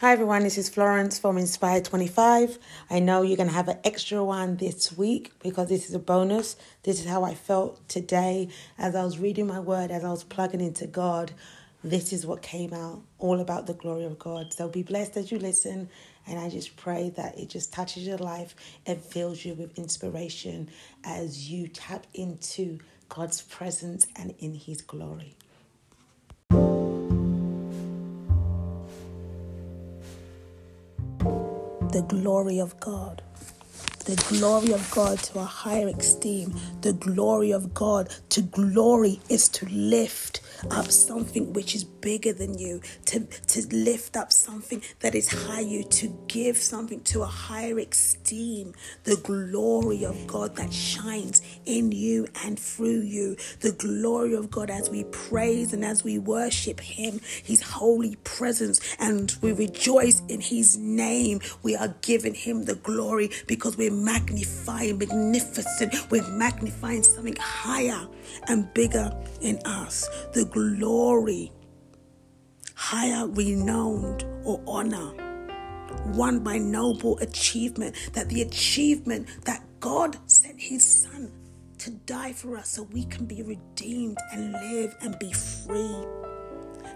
Hi everyone, this is Florence from Inspire 25. I know you're going to have an extra one this week because this is a bonus. This is how I felt today as I was reading my word, as I was plugging into God. This is what came out, all about the glory of God. So be blessed as you listen, and I just pray that it just touches your life and fills you with inspiration as you tap into God's presence and in His glory. The glory of God. The glory of God to a higher esteem. The glory of God to glory is to lift up something which is bigger than you, to, to lift up something that is higher, to give something to a higher esteem. The glory of God that shines in you and through you. The glory of God as we praise and as we worship Him, His holy presence, and we rejoice in His name. We are giving Him the glory because we're magnifying, magnificent. We're magnifying something higher and bigger in us. The glory, higher renowned or honor, won by noble achievement, that the achievement that God sent his son to die for us so we can be redeemed and live and be free.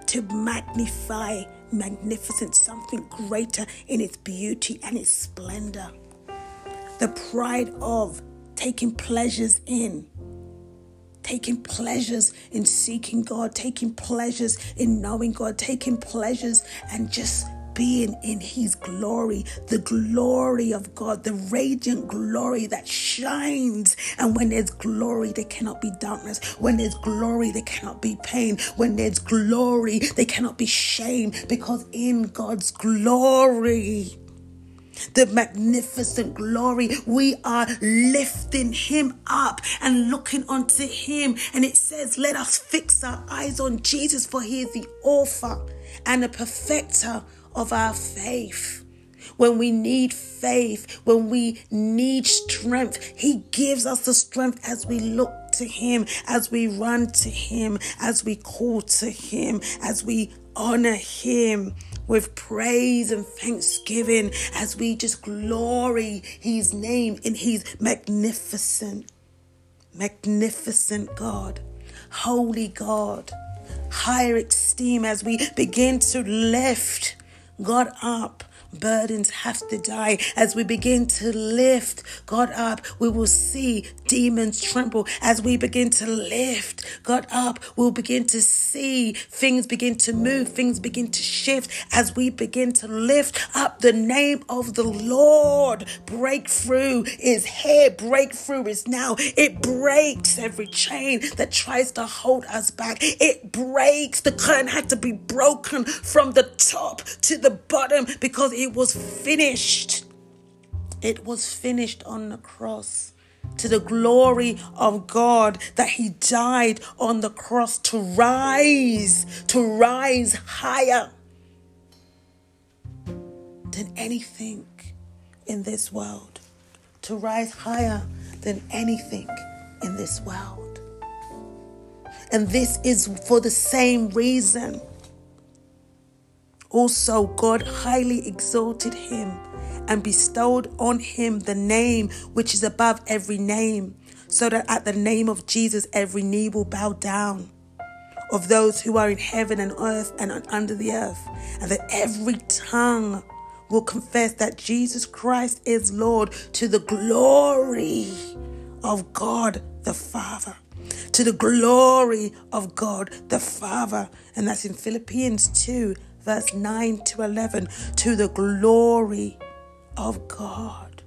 To magnify magnificent, something greater in its beauty and its splendor. The pride of taking pleasures in taking pleasures in seeking God, taking pleasures in knowing God, taking pleasures and just being in His glory, the glory of God, the radiant glory that shines. And when there's glory, there cannot be darkness. When there's glory, there cannot be pain. When there's glory, there cannot be shame because in God's glory, the magnificent glory. We are lifting him up and looking unto him. And it says, Let us fix our eyes on Jesus, for he is the author and the perfecter of our faith. When we need faith, when we need strength, He gives us the strength as we look to Him, as we run to Him, as we call to Him, as we honor Him with praise and thanksgiving as we just glory His name in His magnificent, magnificent God, holy God, higher esteem as we begin to lift God up burdens have to die. As we begin to lift God up, we will see demons tremble. As we begin to lift God up, we'll begin to see things begin to move, things begin to shift. As we begin to lift up the name of the Lord, breakthrough is here. Breakthrough is now. It breaks every chain that tries to hold us back. It breaks. The curtain had to be broken from the top to the bottom because it was finished. It was finished on the cross. To the glory of God that He died on the cross to rise, to rise higher than anything in this world, to rise higher than anything in this world. And this is for the same reason also, God highly exalted him and bestowed on him the name which is above every name, so that at the name of Jesus every knee will bow down of those who are in heaven and earth and under the earth, and that every tongue will confess that Jesus Christ is Lord to the glory of God the Father. To the glory of God the Father. And that's in Philippians 2 verse 9 to 11, to the glory of God.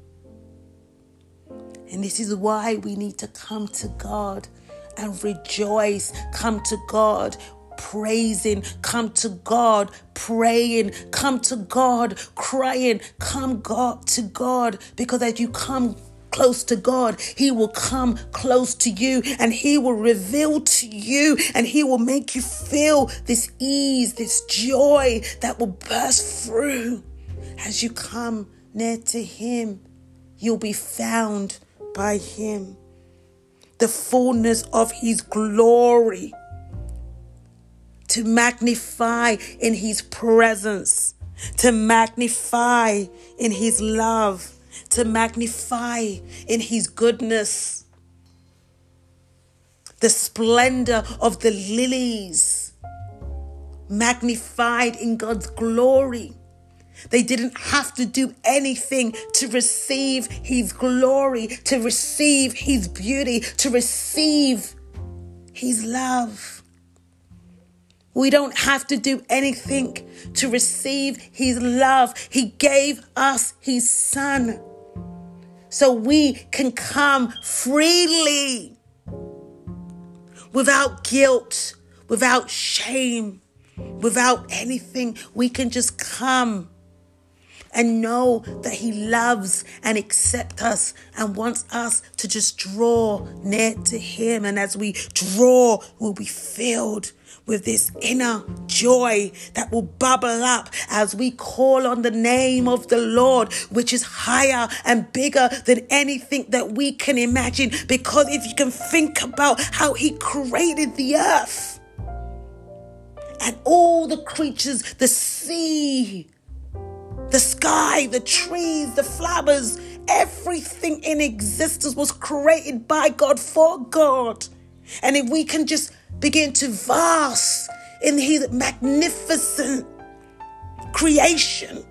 And this is why we need to come to God and rejoice. Come to God praising, come to God praying, come to God crying, come God to God because as you come close to God, He will come close to you and He will reveal to you and He will make you feel this ease, this joy that will burst through as you come near to Him. You'll be found by Him. The fullness of His glory to magnify in His presence to magnify in his love, to magnify in his goodness. The splendor of the lilies, magnified in God's glory. They didn't have to do anything to receive His glory, to receive His beauty, to receive His love. We don't have to do anything to receive His love. He gave us His Son so we can come freely without guilt, without shame, without anything. We can just come and know that He loves and accepts us and wants us to just draw near to Him. And as we draw, we'll be filled with this inner joy that will bubble up as we call on the name of the Lord, which is higher and bigger than anything that we can imagine. Because if you can think about how He created the earth and all the creatures, the sea, the sky, the trees, the flowers, everything in existence was created by God for God. And if we can just begin to vast in His magnificent creation,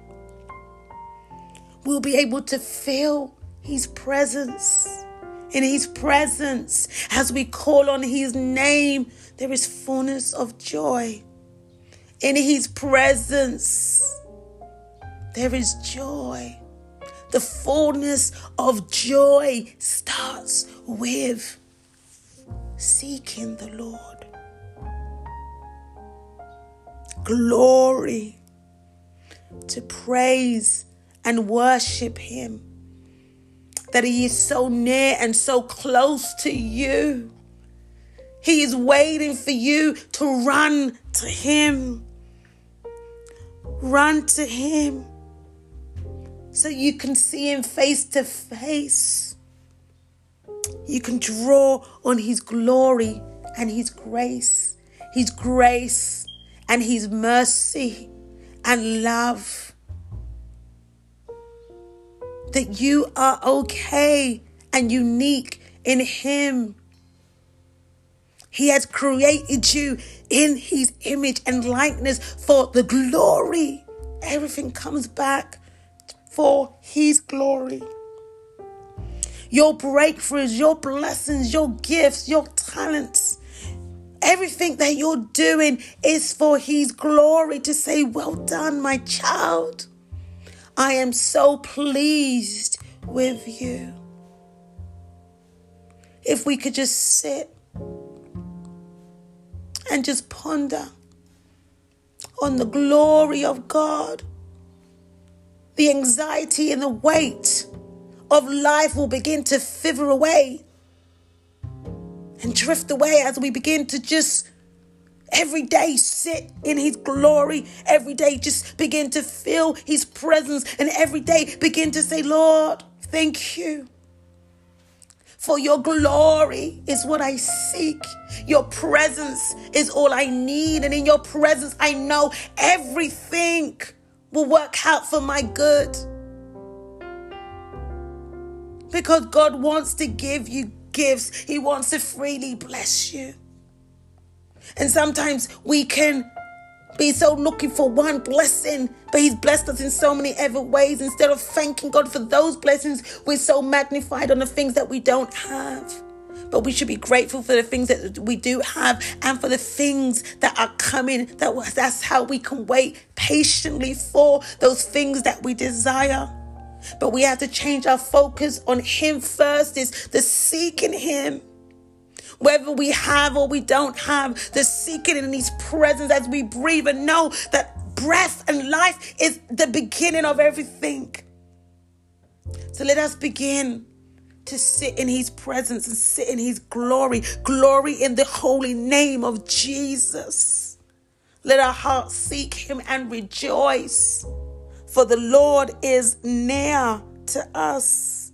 we'll be able to feel His presence. In His presence, as we call on His name, there is fullness of joy. In His presence, there is joy. The fullness of joy starts with seeking the Lord. Glory to praise and worship Him. That He is so near and so close to you. He is waiting for you to run to Him. Run to Him so you can see Him face to face. You can draw on His glory and His grace, His grace and His mercy and love. That you are okay and unique in Him. He has created you in His image and likeness for the glory. Everything comes back for His glory. Your breakthroughs, your blessings, your gifts, your talents, everything that you're doing is for His glory to say, Well done, my child. I am so pleased with you. If we could just sit and just ponder on the glory of God the anxiety and the weight of life will begin to fither away and drift away as we begin to just every day sit in his glory every day just begin to feel his presence and every day begin to say lord thank you for your glory is what I seek. Your presence is all I need. And in your presence, I know everything will work out for my good. Because God wants to give you gifts, He wants to freely bless you. And sometimes we can be so looking for one blessing, but He's blessed us in so many other ways. Instead of thanking God for those blessings, we're so magnified on the things that we don't have. But we should be grateful for the things that we do have and for the things that are coming. That that's how we can wait patiently for those things that we desire. But we have to change our focus on Him first, is the seeking Him. Whether we have or we don't have, the seeking in His presence as we breathe and know that breath and life is the beginning of everything. So let us begin to sit in his presence and sit in his glory. Glory in the holy name of Jesus. Let our hearts seek him and rejoice, for the Lord is near to us.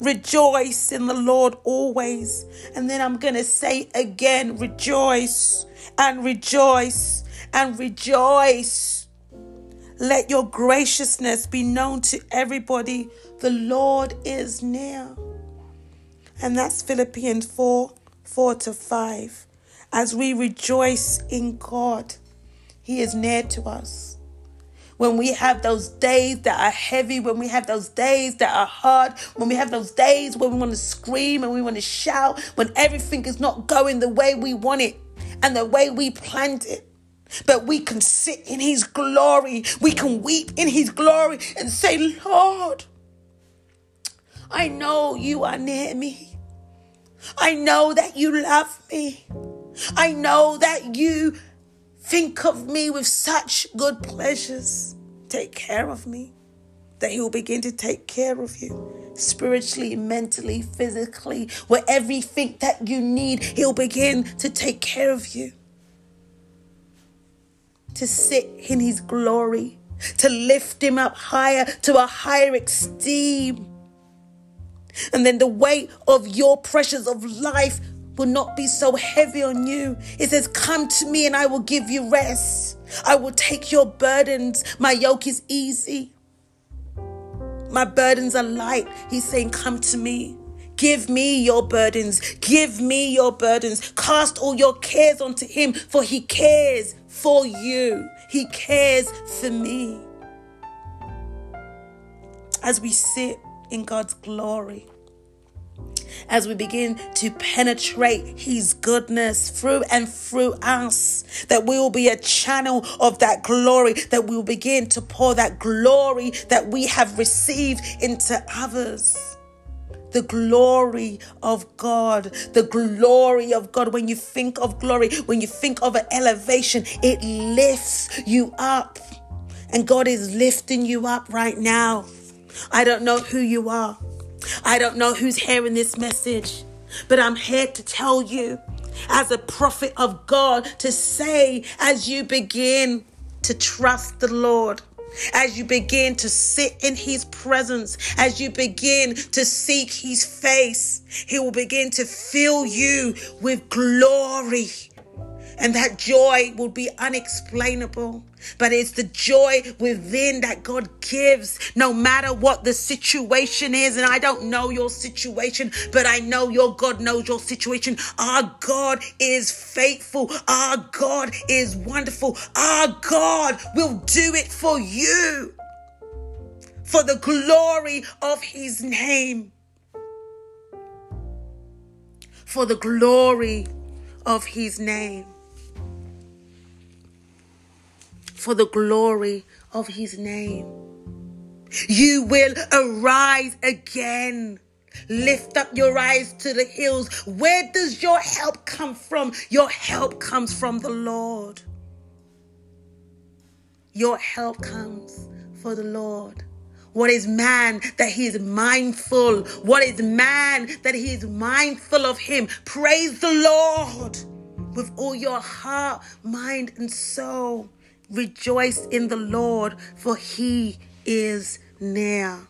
Rejoice in the Lord always. And then I'm going to say again, rejoice and rejoice and rejoice. Let your graciousness be known to everybody. The Lord is near. And that's Philippians 4 4 to 5. As we rejoice in God, He is near to us. When we have those days that are heavy, when we have those days that are hard, when we have those days when we want to scream and we want to shout, when everything is not going the way we want it and the way we planned it, but we can sit in His glory. We can weep in His glory and say, Lord, I know you are near me. I know that you love me. I know that you think of me with such good pleasures. Take care of me. That He will begin to take care of you spiritually, mentally, physically, where everything that you need, He'll begin to take care of you to sit in his glory, to lift him up higher, to a higher esteem. And then the weight of your pressures of life will not be so heavy on you. It says, Come to me and I will give you rest. I will take your burdens. My yoke is easy. My burdens are light. He's saying, Come to me. Give me your burdens. Give me your burdens. Cast all your cares onto him, for he cares for you. He cares for me. As we sit in God's glory, as we begin to penetrate His goodness through and through us, that we will be a channel of that glory, that we will begin to pour that glory that we have received into others the glory of God. The glory of God. When you think of glory, when you think of an elevation, it lifts you up. And God is lifting you up right now. I don't know who you are. I don't know who's hearing this message, but I'm here to tell you, as a prophet of God, to say as you begin to trust the Lord as you begin to sit in his presence, as you begin to seek his face, he will begin to fill you with glory. And that joy will be unexplainable. But it's the joy within that God gives, no matter what the situation is. And I don't know your situation, but I know your God knows your situation. Our God is faithful. Our God is wonderful. Our God will do it for you for the glory of his name. For the glory of his name. For the glory of his name. You will arise again. Lift up your eyes to the hills. Where does your help come from? Your help comes from the Lord. Your help comes for the Lord. What is man that he is mindful? What is man that he is mindful of him? Praise the Lord with all your heart, mind, and soul. Rejoice in the Lord, for he is near.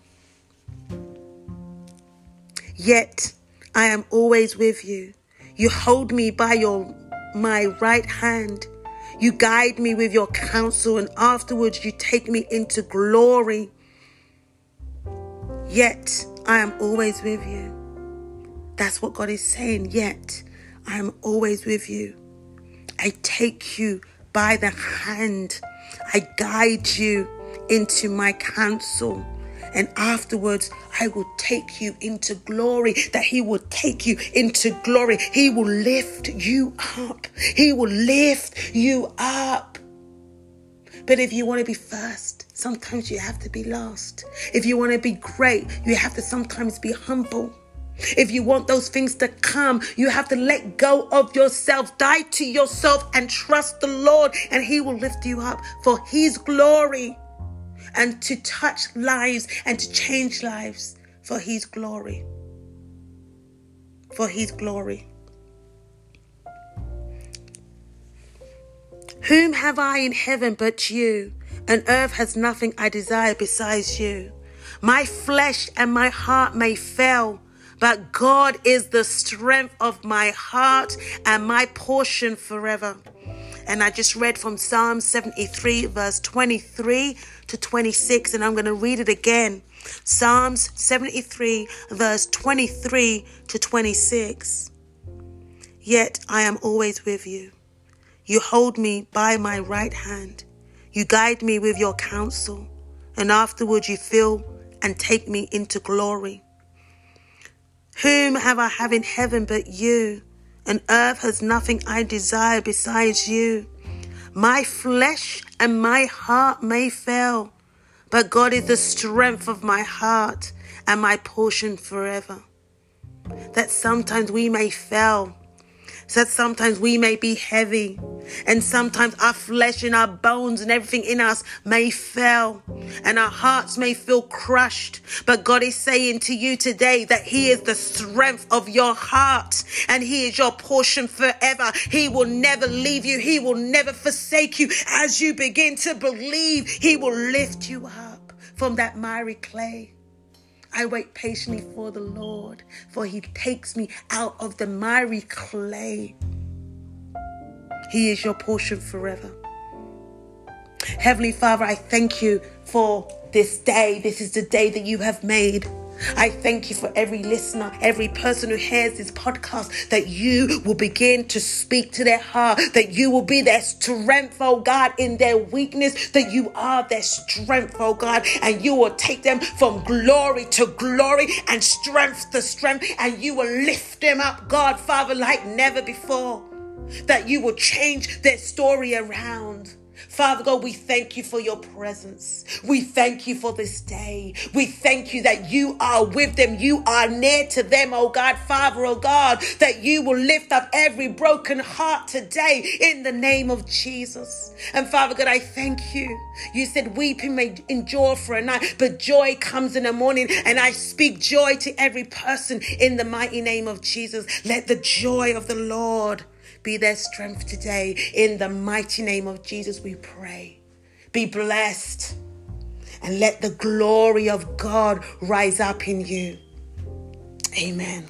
Yet I am always with you. You hold me by your my right hand. You guide me with your counsel, and afterwards you take me into glory. Yet I am always with you. That's what God is saying. Yet I am always with you. I take you by the hand. I guide you into my counsel. And afterwards, I will take you into glory. That He will take you into glory. He will lift you up. He will lift you up. But if you want to be first, sometimes you have to be last. If you want to be great, you have to sometimes be humble. If you want those things to come, you have to let go of yourself, die to yourself, and trust the Lord, and He will lift you up for His glory and to touch lives and to change lives for His glory. For His glory. Whom have I in heaven but you? And earth has nothing I desire besides you. My flesh and my heart may fail but God is the strength of my heart and my portion forever. And I just read from Psalm 73, verse 23 to 26, and I'm going to read it again. Psalms 73, verse 23 to 26. Yet I am always with you. You hold me by my right hand. You guide me with your counsel, and afterward you fill and take me into glory. Whom have I have in heaven but you? And earth has nothing I desire besides you. My flesh and my heart may fail, but God is the strength of my heart and my portion forever. That sometimes we may fail, that sometimes we may be heavy, and sometimes our flesh and our bones and everything in us may fail, and our hearts may feel crushed. But God is saying to you today that He is the strength of your heart, and He is your portion forever. He will never leave you, He will never forsake you. As you begin to believe, He will lift you up from that miry clay. I wait patiently for the Lord, for he takes me out of the miry clay. He is your portion forever. Heavenly Father, I thank you for this day. This is the day that you have made. I thank you for every listener, every person who hears this podcast, that you will begin to speak to their heart, that you will be their strength, oh God, in their weakness, that you are their strength, oh God, and you will take them from glory to glory and strength to strength, and you will lift them up, God, Father, like never before, that you will change their story around. Father God, we thank you for your presence. We thank you for this day. We thank you that you are with them. You are near to them, oh God, Father, oh God, that you will lift up every broken heart today in the name of Jesus. And Father God, I thank you. You said weeping may endure for a night, but joy comes in the morning. And I speak joy to every person in the mighty name of Jesus. Let the joy of the Lord be their strength today. In the mighty name of Jesus, we pray. Be blessed and let the glory of God rise up in you. Amen.